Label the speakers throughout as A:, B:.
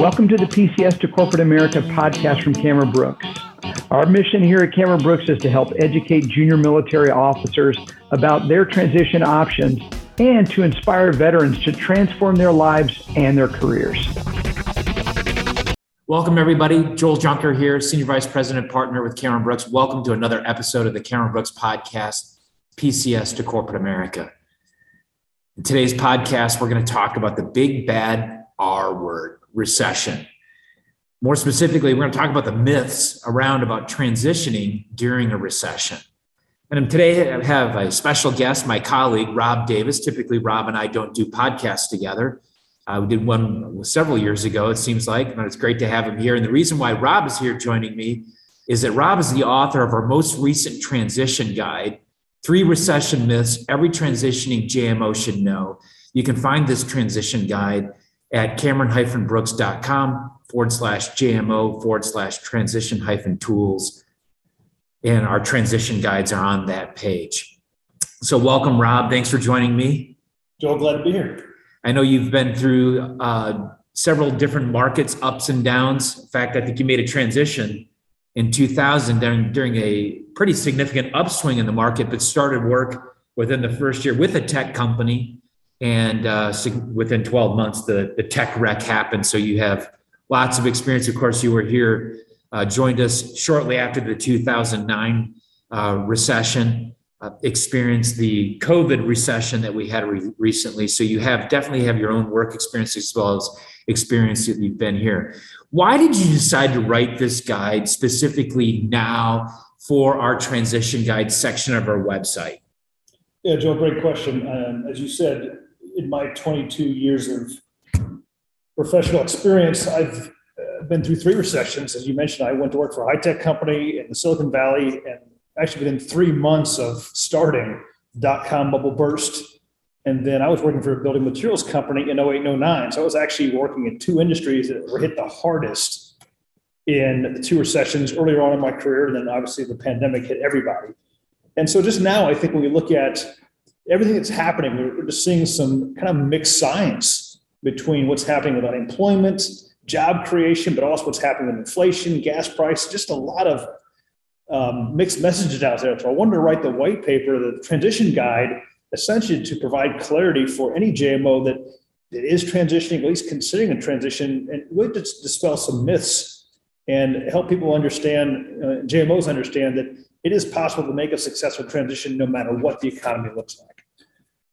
A: Welcome to the PCS to Corporate America podcast from Cameron Brooks. Our mission here at Cameron Brooks is to help educate junior military officers about their transition options and to inspire veterans to transform their lives and their careers.
B: Welcome, everybody. Joel Junker here, Senior Vice President Partner with Cameron Brooks. Welcome to another episode of the Cameron Brooks Podcast, PCS to Corporate America. In today's podcast, we're going to talk about the big bad R word recession. More specifically, we're going to talk about the myths around about transitioning during a recession. And today I have a special guest, my colleague, Rob Davis. Typically, Rob and I don't do podcasts together. Uh, we did one several years ago, it seems like, and it's great to have him here. And the reason why Rob is here joining me is that Rob is the author of our most recent transition guide, Three Recession Myths Every Transitioning JMO Should Know. You can find this transition guide at cameron-brooks.com forward slash JMO forward slash transition hyphen tools. And our transition guides are on that page. So, welcome, Rob. Thanks for joining me.
C: Joel, glad to be here.
B: I know you've been through uh, several different markets, ups and downs. In fact, I think you made a transition in 2000 during, during a pretty significant upswing in the market, but started work within the first year with a tech company and uh, within 12 months the, the tech wreck happened. So you have lots of experience. Of course you were here uh, joined us shortly after the 2009 uh, recession uh, experienced the covid recession that we had re- recently. So you have definitely have your own work experience as well as experience that you've been here. Why did you decide to write this guide specifically now for our transition guide section of our website?
C: Yeah, Joe, great question. Um, as you said, in my 22 years of professional experience, I've uh, been through three recessions. As you mentioned, I went to work for a high tech company in the Silicon Valley, and actually within three months of starting, dot com bubble burst. And then I was working for a building materials company in 08 and 09. So I was actually working in two industries that were hit the hardest in the two recessions earlier on in my career. And then obviously the pandemic hit everybody. And so just now, I think when we look at everything that's happening, we're just seeing some kind of mixed signs between what's happening with unemployment, job creation, but also what's happening with inflation, gas price, just a lot of um, mixed messages out there. So I wanted to write the white paper, the transition guide, essentially to provide clarity for any JMO that, that is transitioning, at least considering a transition, and really just dispel some myths and help people understand, uh, JMOs understand that it is possible to make a successful transition no matter what the economy looks like.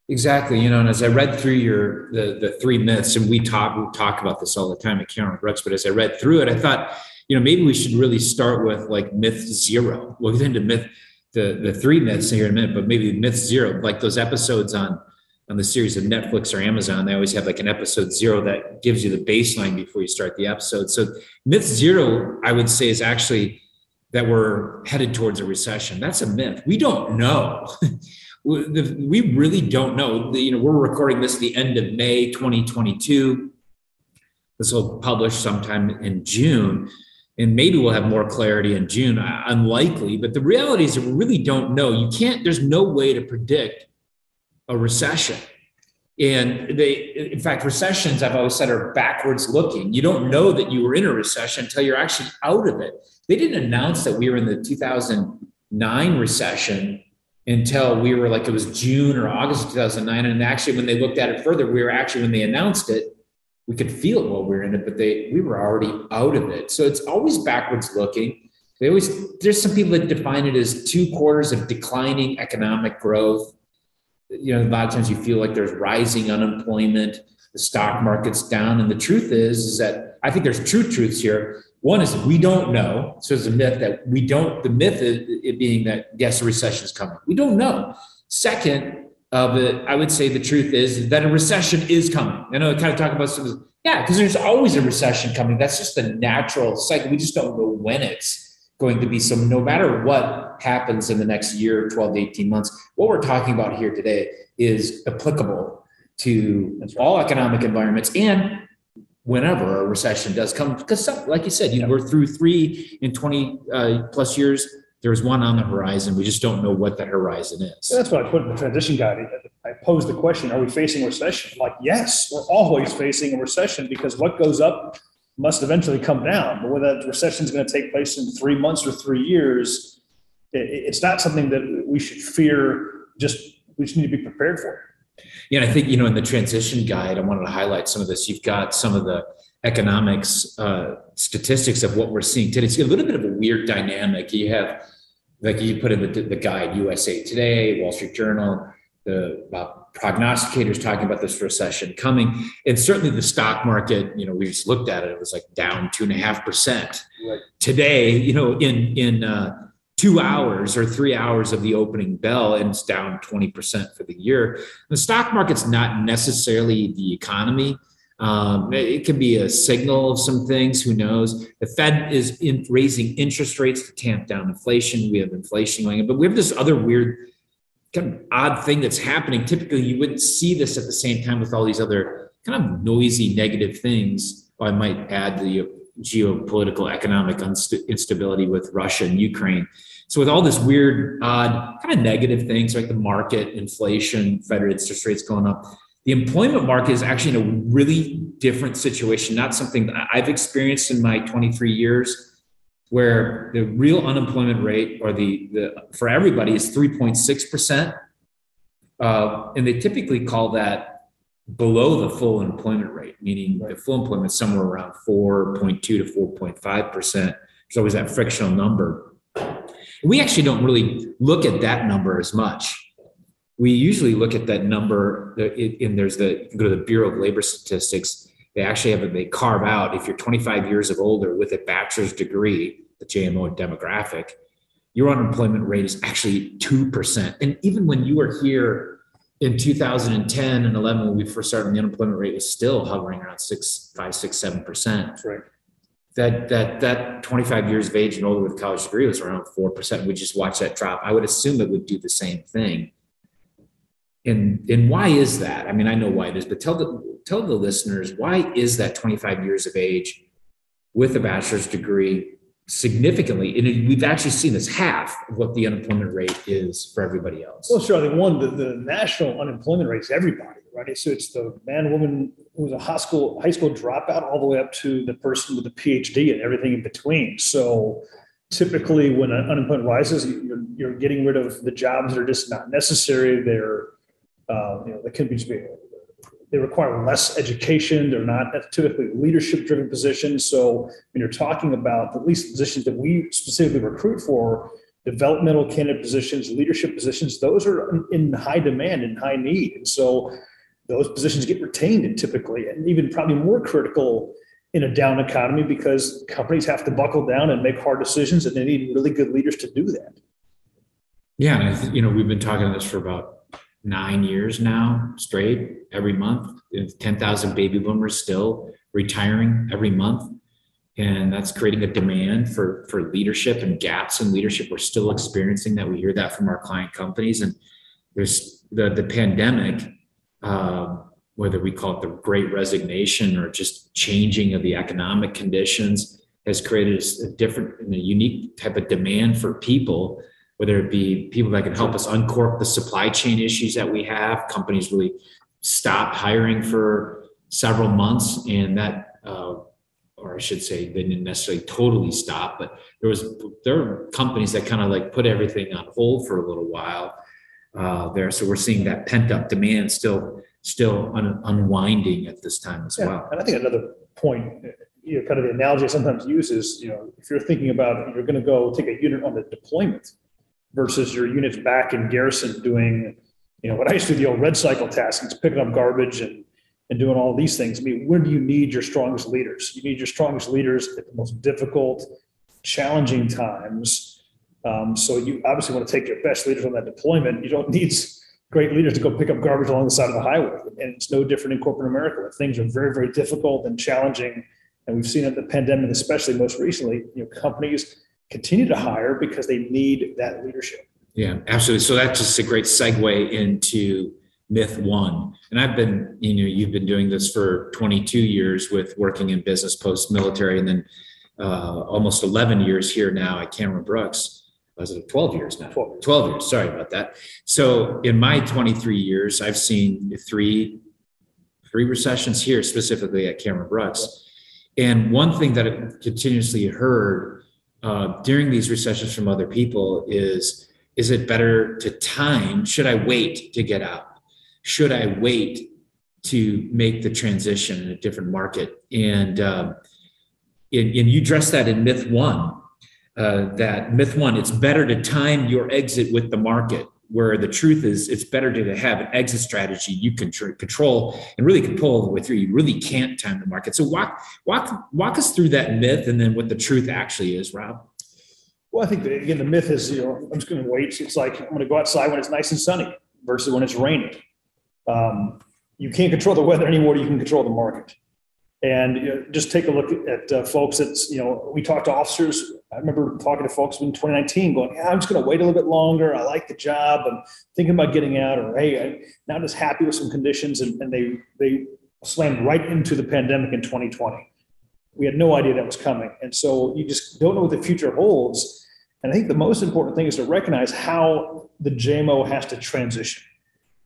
B: Exactly. You know, and as I read through your the the three myths, and we talk we talk about this all the time at Cameron Brooks, but as I read through it, I thought, you know, maybe we should really start with like myth zero. We'll get into myth the the three myths here in a minute, but maybe myth zero, like those episodes on on the series of Netflix or Amazon, they always have like an episode zero that gives you the baseline before you start the episode. So myth zero, I would say, is actually that we're headed towards a recession. That's a myth. We don't know. we really don't know. You know, we're recording this the end of May 2022. This will publish sometime in June, and maybe we'll have more clarity in June. Uh, unlikely, but the reality is we really don't know. You can't. There's no way to predict a recession. And they, in fact, recessions I've always said are backwards looking. You don't know that you were in a recession until you're actually out of it. They didn't announce that we were in the 2009 recession until we were like it was June or August of 2009. And actually, when they looked at it further, we were actually when they announced it, we could feel it while we were in it, but they we were already out of it. So it's always backwards looking. They always there's some people that define it as two quarters of declining economic growth. You know, a lot of times you feel like there's rising unemployment, the stock market's down, and the truth is is that I think there's two truths here. One is we don't know. So it's a myth that we don't, the myth is it being that yes, a recession is coming. We don't know. Second, uh, but I would say the truth is that a recession is coming. I know I kind of talk about some, yeah, because there's always a recession coming. That's just the natural cycle. We just don't know when it's going to be. So no matter what happens in the next year, 12 to 18 months, what we're talking about here today is applicable to all economic environments and whenever a recession does come because some, like you said you know we're through three in 20 uh, plus years. There's one on the horizon. We just don't know what that horizon is.
C: That's what i put in the transition guide. I posed the question are we facing a recession? I'm like yes we're always facing a recession because what goes up must eventually come down. But whether that recession is going to take place in three months or three years, it, it's not something that we should fear. Just we just need to be prepared for.
B: Yeah, I think you know in the transition guide, I wanted to highlight some of this. You've got some of the economics uh, statistics of what we're seeing today. It's a little bit of a weird dynamic. You have like you put in the, the guide, USA Today, Wall Street Journal, the uh, prognosticators talking about this recession coming, and certainly the stock market. You know, we just looked at it; it was like down two and a half percent. Today, you know, in in uh, two hours or three hours of the opening bell, and it's down twenty percent for the year. The stock market's not necessarily the economy. Um, it can be a signal of some things. Who knows? The Fed is in raising interest rates to tamp down inflation. We have inflation going on, but we have this other weird kind of odd thing that's happening. Typically, you wouldn't see this at the same time with all these other kind of noisy negative things. Oh, I might add the geopolitical economic instability with Russia and Ukraine. So with all this weird, odd, kind of negative things like the market, inflation, Federal interest rates going up, the employment market is actually in a really different situation. Not something that I've experienced in my 23 years where the real unemployment rate or the, the for everybody is 3.6%. Uh, and they typically call that below the full employment rate, meaning right. the full employment is somewhere around 4.2 to 4.5%. There's always that frictional number. We actually don't really look at that number as much. We usually look at that number, and there's the, go to the Bureau of Labor Statistics, they actually have a, they carve out if you're 25 years of older with a bachelor's degree, the JMO demographic, your unemployment rate is actually 2%. And even when you were here in 2010 and 11, when we first started, the unemployment rate was still hovering around six, five, six, seven percent.
C: That's right.
B: That that that 25 years of age and older with college degree was around four percent. We just watched that drop. I would assume it would do the same thing and and why is that? I mean, I know why it is, but tell the tell the listeners why is that 25 years of age with a bachelor's degree significantly, and we've actually seen this half of what the unemployment rate is for everybody else.
C: Well, sure. I think one, the, the national unemployment rate is everybody, right? So it's the man, woman who's a high school high school dropout, all the way up to the person with a PhD and everything in between. So typically, when an unemployment rises, you're, you're getting rid of the jobs that are just not necessary. They're uh, you know, they can be they require less education. They're not typically leadership driven positions. So when you're talking about at least positions that we specifically recruit for, developmental candidate positions, leadership positions, those are in high demand and high need. And so those positions get retained and typically, and even probably more critical in a down economy because companies have to buckle down and make hard decisions, and they need really good leaders to do that.
B: Yeah, and you know, we've been talking this for about nine years now straight every month. 10,000 baby boomers still retiring every month. And that's creating a demand for, for leadership and gaps in leadership. We're still experiencing that. We hear that from our client companies. And there's the, the pandemic, uh, whether we call it the great resignation or just changing of the economic conditions, has created a different and a unique type of demand for people whether it be people that can help us uncork the supply chain issues that we have. Companies really stopped hiring for several months, and that, uh, or I should say, they didn't necessarily totally stop, but there was there are companies that kind of like put everything on hold for a little while uh, there. So we're seeing that pent up demand still still un- unwinding at this time as yeah. well.
C: And I think another point you know, kind of the analogy I sometimes use is, you know, if you're thinking about you're going to go take a unit on the deployment, versus your units back in garrison doing, you know, what I used to do the old red cycle tasks, picking up garbage and and doing all these things. I mean, when do you need your strongest leaders? You need your strongest leaders at the most difficult, challenging times. Um, so you obviously want to take your best leaders on that deployment. You don't need great leaders to go pick up garbage along the side of the highway. And it's no different in corporate America where things are very, very difficult and challenging. And we've seen it in the pandemic, especially most recently, you know, companies continue to hire because they need that leadership.
B: Yeah, absolutely. So that's just a great segue into myth one. And I've been, you know, you've been doing this for 22 years with working in business post military and then uh, almost 11 years here now at Cameron Brooks. Was it 12 years now? 12. 12 years. Sorry about that. So in my 23 years, I've seen three, three recessions here specifically at Cameron Brooks And one thing that I continuously heard uh, during these recessions from other people is is it better to time? Should I wait to get out? Should I wait to make the transition in a different market? And, uh, and, and you address that in myth one. Uh, that myth one, it's better to time your exit with the market where the truth is it's better to have an exit strategy you can tr- control and really control all the way through. You really can't time the market. So walk walk walk us through that myth and then what the truth actually is rob.
C: Well i think again the myth is you know i'm just going to wait. It's like i'm going to go outside when it's nice and sunny versus when it's raining. Um, you can't control the weather anymore you can control the market and you know, just take a look at uh, folks that's, you know, we talked to officers. I remember talking to folks in 2019 going, yeah, I'm just going to wait a little bit longer. I like the job. I'm thinking about getting out or, hey, I'm not just happy with some conditions. And, and they, they slammed right into the pandemic in 2020. We had no idea that was coming. And so you just don't know what the future holds. And I think the most important thing is to recognize how the JMO has to transition,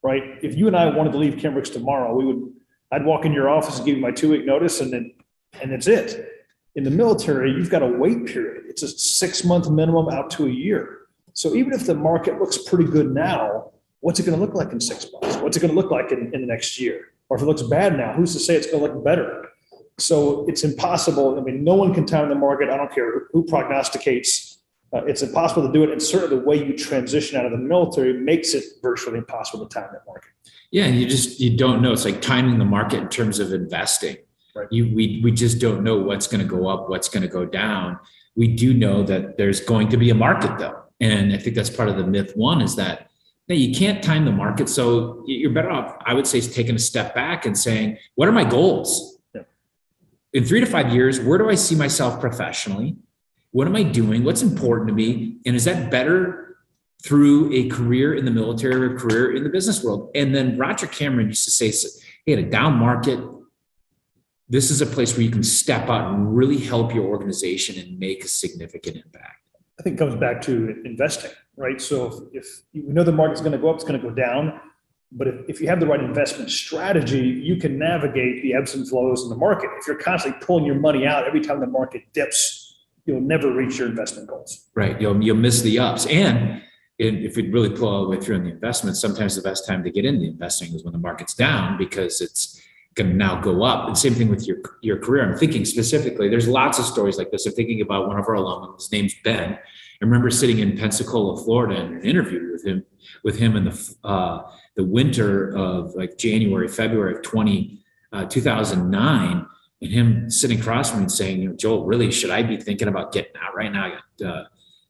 C: right? If you and I wanted to leave Brooks tomorrow, we would I'd walk in your office and give you my two week notice and then, and that's it. In the military, you've got a wait period. It's a six month minimum out to a year. So even if the market looks pretty good now, what's it going to look like in six months? What's it going to look like in, in the next year? Or if it looks bad now, who's to say it's going to look better? So it's impossible. I mean, no one can time the market. I don't care who prognosticates. Uh, it's impossible to do it. And certainly the way you transition out of the military makes it virtually impossible to time that market.
B: Yeah, and you just you don't know. It's like timing the market in terms of investing.
C: Right.
B: You we we just don't know what's going to go up, what's going to go down. We do know that there's going to be a market though, and I think that's part of the myth. One is that no, you can't time the market, so you're better off. I would say taking a step back and saying, what are my goals?
C: Yeah.
B: In three to five years, where do I see myself professionally? What am I doing? What's important to me? And is that better through a career in the military or a career in the business world. And then Roger Cameron used to say, hey, in a down market, this is a place where you can step out and really help your organization and make a significant impact.
C: I think it comes back to investing, right? So if, if you know the market's going to go up, it's going to go down. But if, if you have the right investment strategy, you can navigate the ebbs and flows in the market. If you're constantly pulling your money out every time the market dips, you'll never reach your investment goals.
B: Right. You'll, you'll miss the ups. And if we really pull all the way through on the investment, sometimes the best time to get into investing is when the market's down because it's going to now go up. And same thing with your your career. I'm thinking specifically. There's lots of stories like this. I'm thinking about one of our alumni. His name's Ben. I remember sitting in Pensacola, Florida, and an interview with him with him in the uh, the winter of like January, February of 20, uh, 2009, and him sitting across from me and saying, you know, Joel, really, should I be thinking about getting out right now? I got uh,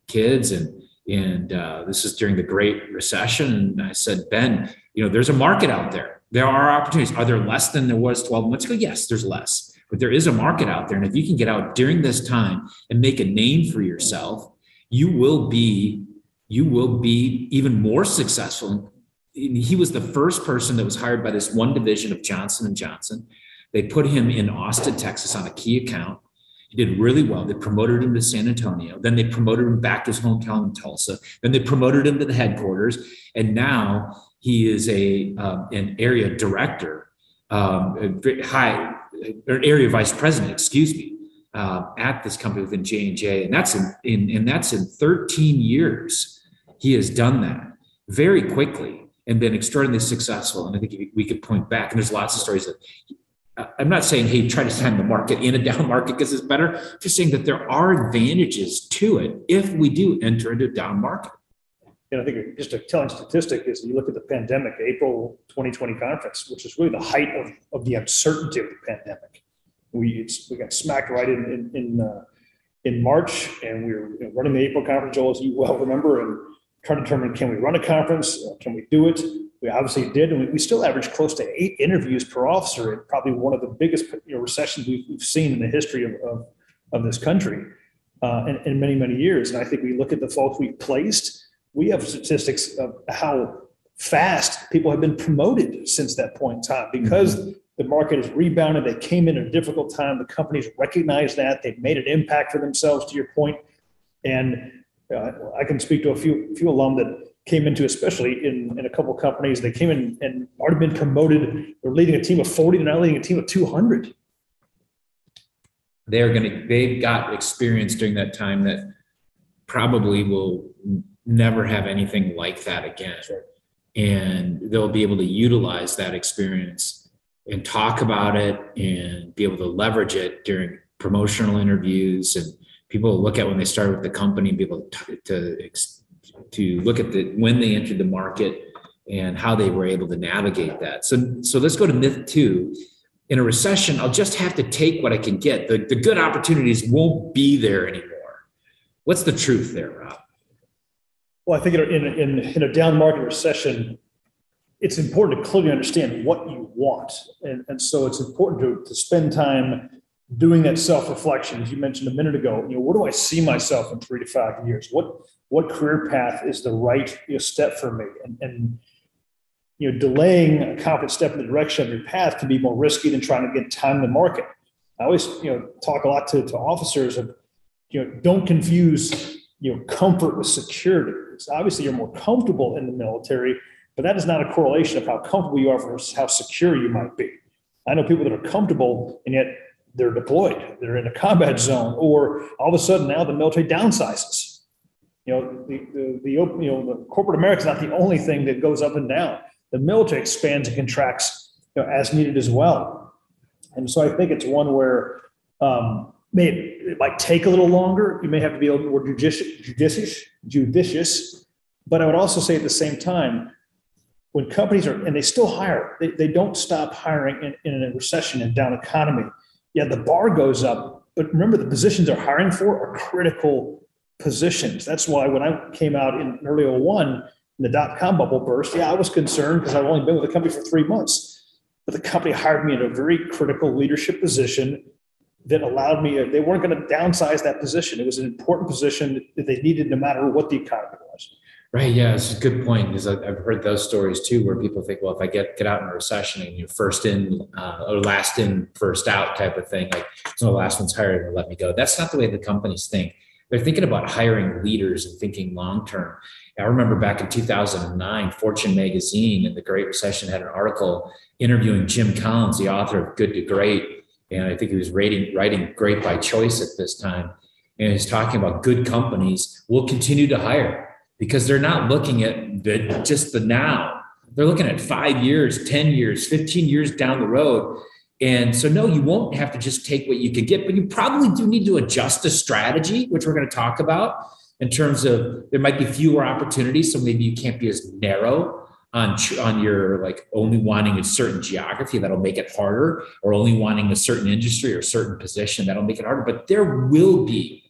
B: kids and and uh, this is during the Great Recession. And I said, Ben, you know, there's a market out there. There are opportunities. Are there less than there was 12 months ago? Yes, there's less, but there is a market out there. And if you can get out during this time and make a name for yourself, you will be you will be even more successful. He was the first person that was hired by this one division of Johnson and Johnson. They put him in Austin, Texas, on a key account he did really well. They promoted him to San Antonio. Then they promoted him back to his hometown in Tulsa. Then they promoted him to the headquarters. And now he is a um, an area director, um, high or area vice president, excuse me, uh, at this company within J and J. And that's in, in and that's in 13 years. He has done that very quickly and been extraordinarily successful. And I think we could point back, and there's lots of stories that I'm not saying, hey, try to time the market in a down market because it's better. I'm just saying that there are advantages to it if we do enter into a down market.
C: And I think just a telling statistic is you look at the pandemic, April 2020 conference, which is really the height of, of the uncertainty of the pandemic. We we got smacked right in in in, uh, in March, and we were running the April conference, Joel, as you well remember, and trying to determine can we run a conference, uh, can we do it? We obviously did, and we, we still averaged close to eight interviews per officer, and probably one of the biggest you know, recessions we've, we've seen in the history of, of, of this country uh, in, in many, many years. And I think we look at the folks we placed, we have statistics of how fast people have been promoted since that point in time because mm-hmm. the market has rebounded. They came in at a difficult time. The companies recognize that. They've made an impact for themselves, to your point. And uh, I can speak to a few few alum that came into, especially in, in a couple of companies, they came in and already been promoted. They're leading a team of 40, they're now leading a team of 200.
B: they're going to they've got experience during that time that probably will never have anything like that again
C: Sure.
B: and they'll be able to utilize that experience and talk about it and be able to leverage it during promotional interviews and people look at when they start with the company and be able to, to ex- to look at the when they entered the market and how they were able to navigate that. So so let's go to myth two. In a recession i'll just have to take what i can get. The, the good opportunities won't be there anymore. What's the truth there rob?
C: Well, I think in, in, in a down market recession, it's important to clearly understand what you want. And, and so it's important to, to spend time doing that self-reflection, as you mentioned a minute ago, you know, where do I see myself in three to five years? What, what career path is the right you know, step for me? And, and, you know, delaying a confident step in the direction of your path can be more risky than trying to get time the market. I always, you know, talk a lot to, to officers of, you know, don't confuse you know comfort with security. It's obviously you're more comfortable in the military, but that is not a correlation of how comfortable you are versus how secure you might be. I know people that are comfortable and yet they're deployed, they're in a combat zone, or all of a sudden now the military downsizes. You know, the, the, the you know the corporate America is not the only thing that goes up and down. The military expands and contracts you know, as needed as well. And so I think it's one where um, may it might take a little longer. You may have to be a little more judicious, judicious, judicious. But I would also say at the same time, when companies are and they still hire, they, they don't stop hiring in, in a recession and down economy. Yeah, the bar goes up, but remember the positions they're hiring for are critical positions. That's why when I came out in early 01, the dot com bubble burst, yeah, I was concerned because I've only been with the company for three months. But the company hired me in a very critical leadership position that allowed me, they weren't going to downsize that position. It was an important position that they needed no matter what the economy was.
B: Right. Yeah, it's a good point because I've heard those stories too, where people think, well, if I get get out in a recession and you're first in uh, or last in, first out type of thing, like so the last one's hired, they'll let me go. That's not the way the companies think. They're thinking about hiring leaders and thinking long term. I remember back in 2009, Fortune magazine in the Great Recession had an article interviewing Jim Collins, the author of Good to Great, and I think he was rating, writing Great by Choice at this time. And he's talking about good companies will continue to hire because they're not looking at the, just the now. They're looking at five years, 10 years, 15 years down the road. And so, no, you won't have to just take what you could get, but you probably do need to adjust the strategy, which we're going to talk about in terms of there might be fewer opportunities. So maybe you can't be as narrow on, on your like only wanting a certain geography that'll make it harder or only wanting a certain industry or a certain position that'll make it harder. But there will be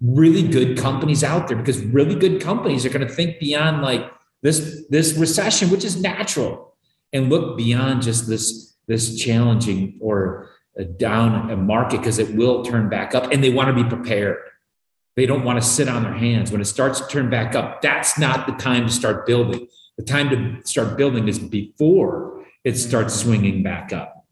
B: really good companies out there because really good companies are going to think beyond like this this recession which is natural and look beyond just this this challenging or a down a market because it will turn back up and they want to be prepared they don't want to sit on their hands when it starts to turn back up that's not the time to start building the time to start building is before it starts swinging back up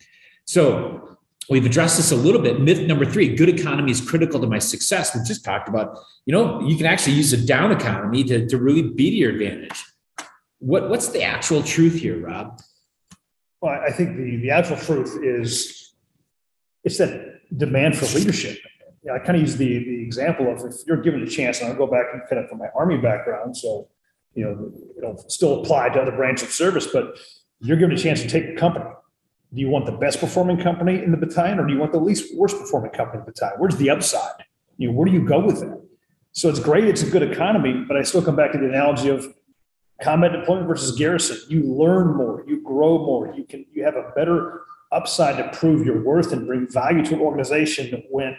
B: so we've addressed this a little bit. Myth number three good economy is critical to my success. We just talked about, you know, you can actually use a down economy to, to really be to your advantage. What, what's the actual truth here, Rob?
C: Well, I think the, the actual truth is it's that demand for leadership. I kind of use the, the example of if you're given a chance, and I'll go back and kind of from my Army background, so, you know, it'll still apply to other branches of service, but you're given a chance to take a company. Do you want the best performing company in the battalion or do you want the least worst performing company in the battalion? Where's the upside? You know, where do you go with that? So it's great, it's a good economy, but I still come back to the analogy of combat deployment versus garrison. You learn more, you grow more, you can you have a better upside to prove your worth and bring value to an organization when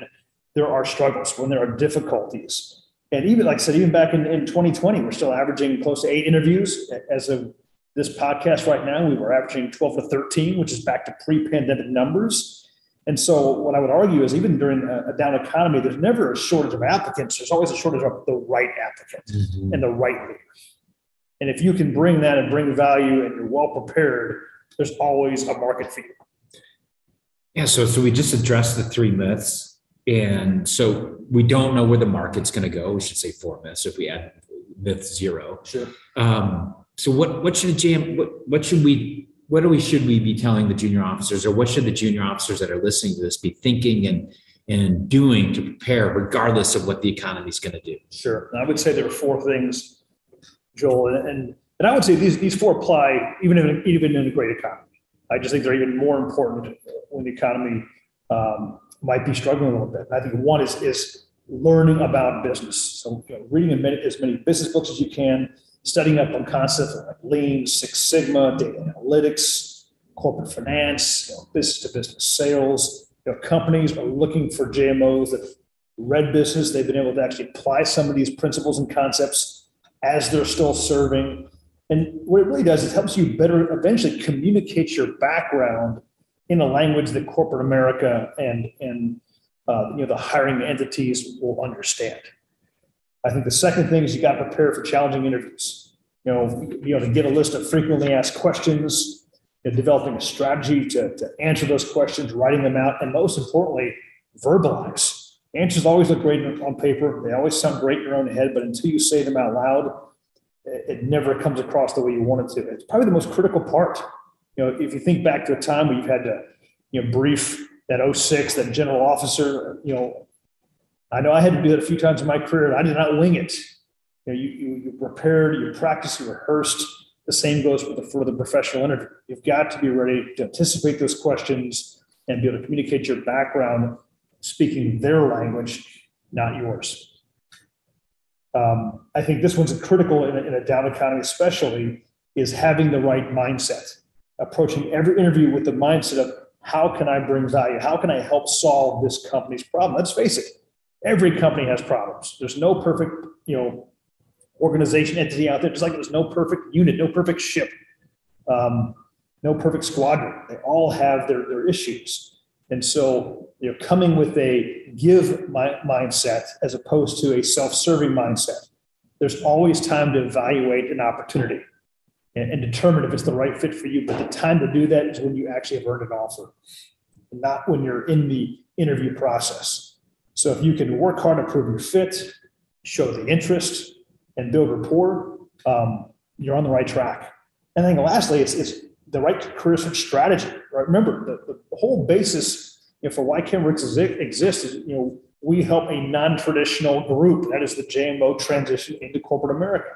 C: there are struggles, when there are difficulties. And even like I said, even back in, in 2020, we're still averaging close to eight interviews as of this podcast right now. We were averaging 12 to 13, which is back to pre-pandemic numbers. And so what I would argue is even during a, a down economy, there's never a shortage of applicants. There's always a shortage of the right applicant
B: Mm-hmm.
C: and the right leader. And if you can bring that and bring value and you're well prepared, there's always a market for you.
B: Yeah, so so we just addressed the three myths, and so we don't know where the market's going to go. We should say four myths if we add myth zero.
C: Sure.
B: Um, so what what should jam what what should we what do we should we be telling the junior officers or what should the junior officers that are listening to this be thinking and and doing to prepare regardless of what the economy is going to do?
C: Sure. I would say there are four things, Joel, and, and, and I would say these, these four apply even in, even in a great economy. I just think they're even more important when the economy um, might be struggling a little bit. I think one is, is learning about business. So you know, reading as many business books as you can, studying up on concepts like Lean, Six Sigma, data analytics, corporate finance, you know, business to business sales. You know, companies are looking for JMOs that read business. They've been able to actually apply some of these principles and concepts as they're still serving. And what it really does is helps you better eventually communicate your background in a language that corporate America and and uh, you know the hiring entities will understand. I think the second thing is you got to prepare for challenging interviews. You know, you know to get a list of frequently asked questions, know, developing a strategy to, to answer those questions, writing them out, and most importantly, verbalize. Answers always look great on paper. They always sound great in your own head, but until you say them out loud, it never comes across the way you want it to. It's probably the most critical part. You know, if you think back to a time where you've had to, you know, brief that 06, that general officer, you know, I know I had to do that a few times in my career. And I did not wing it. You know, you, you, you prepared, you practiced, you rehearsed. The same goes for the, for the professional interview. You've got to be ready to anticipate those questions and be able to communicate your background speaking their language, not yours. Um, I think this one's critical in a, in a down economy, especially, is having the right mindset. Approaching every interview with the mindset of how can I bring value? How can I help solve this company's problem? Let's face it, every company has problems. There's no perfect, you know, organization entity out there. Just like there's no perfect unit, no perfect ship, um, no perfect squadron. They all have their, their issues. And so, you know, coming with a give my, mindset as opposed to a self-serving mindset, there's always time to evaluate an opportunity and, and, determine if it's the right fit for you. But the time to do that is when you actually have earned an offer, not when you're in the interview process. So if you can work hard to prove your fit, show the interest, and build rapport, um, you're on the right track. And then lastly, it's, it's the right career search strategy. Right? Remember, the, the whole basis you know, for why Cameron Brooks exists is you know we help a non-traditional group that is the JMO transition into corporate America.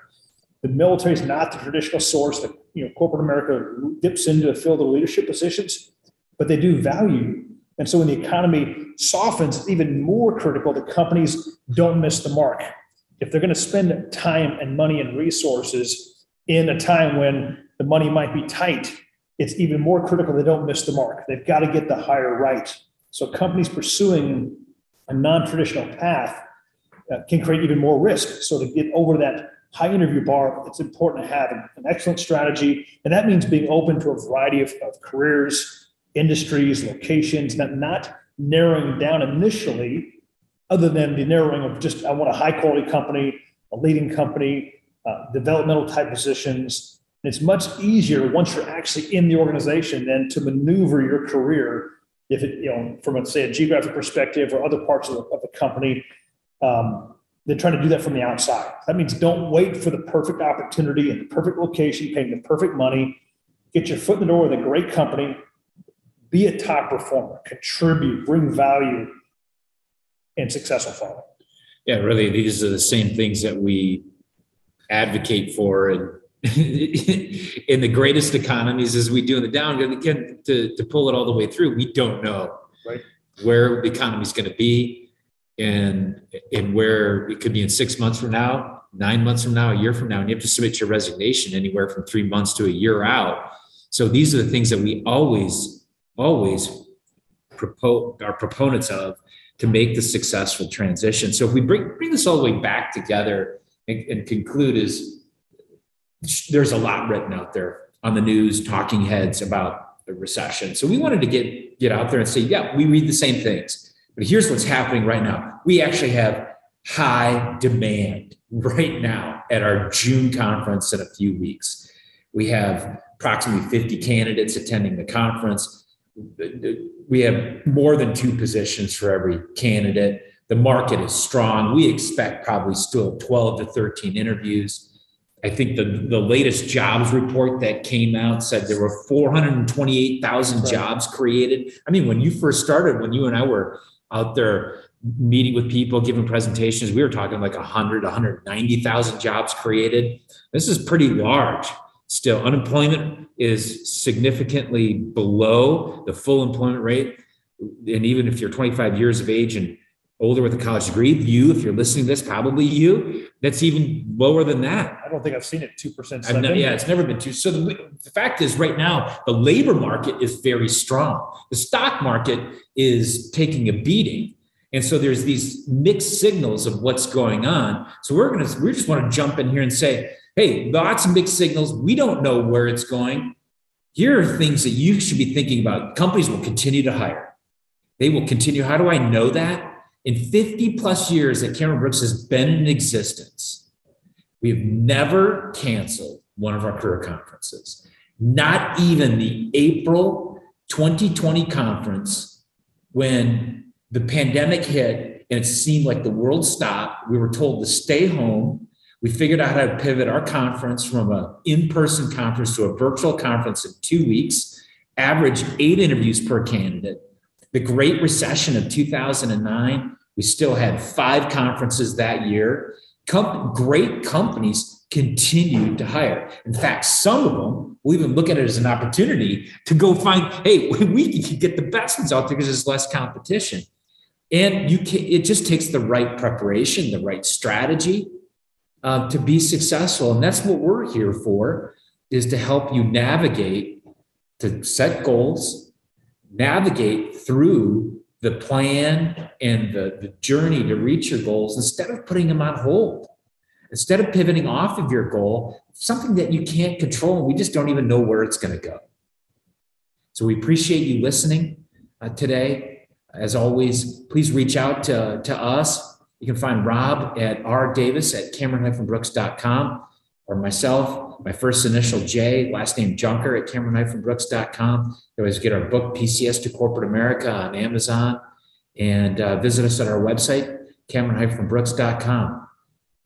C: The military is not the traditional source that you know corporate America dips into to fill the leadership positions, but they do value. And so when the economy softens, it's even more critical that companies don't miss the mark. If they're going to spend time and money and resources in a time when the money might be tight, it's even more critical they don't miss the mark. They've got to get the hire right. So companies pursuing a non-traditional path uh, can create even more risk. So to get over that high interview bar, it's important to have an, an excellent strategy. And that means being open to a variety of, of careers, industries, locations, not, not narrowing down initially, other than the narrowing of just, I want a high quality company, a leading company, uh, developmental type positions, and it's much easier once you're actually in the organization than to maneuver your career if it, you know, from a, say a geographic perspective or other parts of the, of the company, um, than trying to do that from the outside. That means don't wait for the perfect opportunity and the perfect location, paying the perfect money. Get your foot in the door with a great company. Be a top performer, contribute, bring value, and successful follow.
B: Yeah, really, these are the same things that we advocate for and in the greatest economies as we do in the down. Again, to, to pull it all the way through, we don't know
C: right.
B: where the economy is going to be and, and where it could be in six months from now, nine months from now, a year from now. And you have to submit your resignation anywhere from three months to a year out. So these are the things that we always, always propose, are proponents of to make the successful transition. So if we bring, bring this all the way back together and, and conclude is there's a lot written out there on the news, talking heads about the recession. So we wanted to get get out there and say, yeah, we read the same things, but here's what's happening right now. We actually have high demand right now at our June conference in a few weeks. We have approximately 50 candidates attending the conference. We have more than two positions for every candidate. The market is strong. We expect probably still 12 to 13 interviews I think the, the latest jobs report that came out said there were 428,000 right. jobs created. I mean, when you first started, when you and I were out there meeting with people, giving presentations. We were talking like 100, 190,000 jobs created. This is pretty large still. Unemployment is significantly below the full employment rate. And even if you're 25 years of age and older with a college degree, you, if you're listening to this, probably you, that's even lower than that.
C: I don't think I've seen it 2%.
B: I've ne- yeah, it's never been two. So the, the fact is, right now, the labor market is very strong. The stock market is taking a beating. And so there's these mixed signals of what's going on. So we're gonna we just want to jump in here and say, hey, lots of mixed signals. We don't know where it's going. Here are things that you should be thinking about. Companies will continue to hire. They will continue. How do I know that? In 50 plus years that Cameron Brooks has been in existence, we have never canceled one of our career conferences. Not even the April 2020 conference when the pandemic hit and it seemed like the world stopped. We were told to stay home. We figured out how to pivot our conference from an in person conference to a virtual conference in two weeks, average eight interviews per candidate. The Great Recession of 2009, we still had five conferences that year. Com- great companies continued to hire. In fact, some of them will even look at it as an opportunity to go find, hey, we can get the best ones out there because there's less competition. And you can, it just takes the right preparation, the right strategy uh, to be successful. And that's what we're here for, is to help you navigate, to set goals, navigate through the plan and the, the journey to reach your goals instead of putting them on hold. Instead of pivoting off of your goal, something that you can't control, and we just don't even know where it's going to go. So we appreciate you listening uh, today. As always, please reach out to, to us. You can find Rob at r davis at cameron-brooks.com or myself, my first initial J, last name Junker at cameron-brooks.com. You always get our book, PCS to Corporate America on Amazon and uh, visit us at our website, cameron-brooks.com.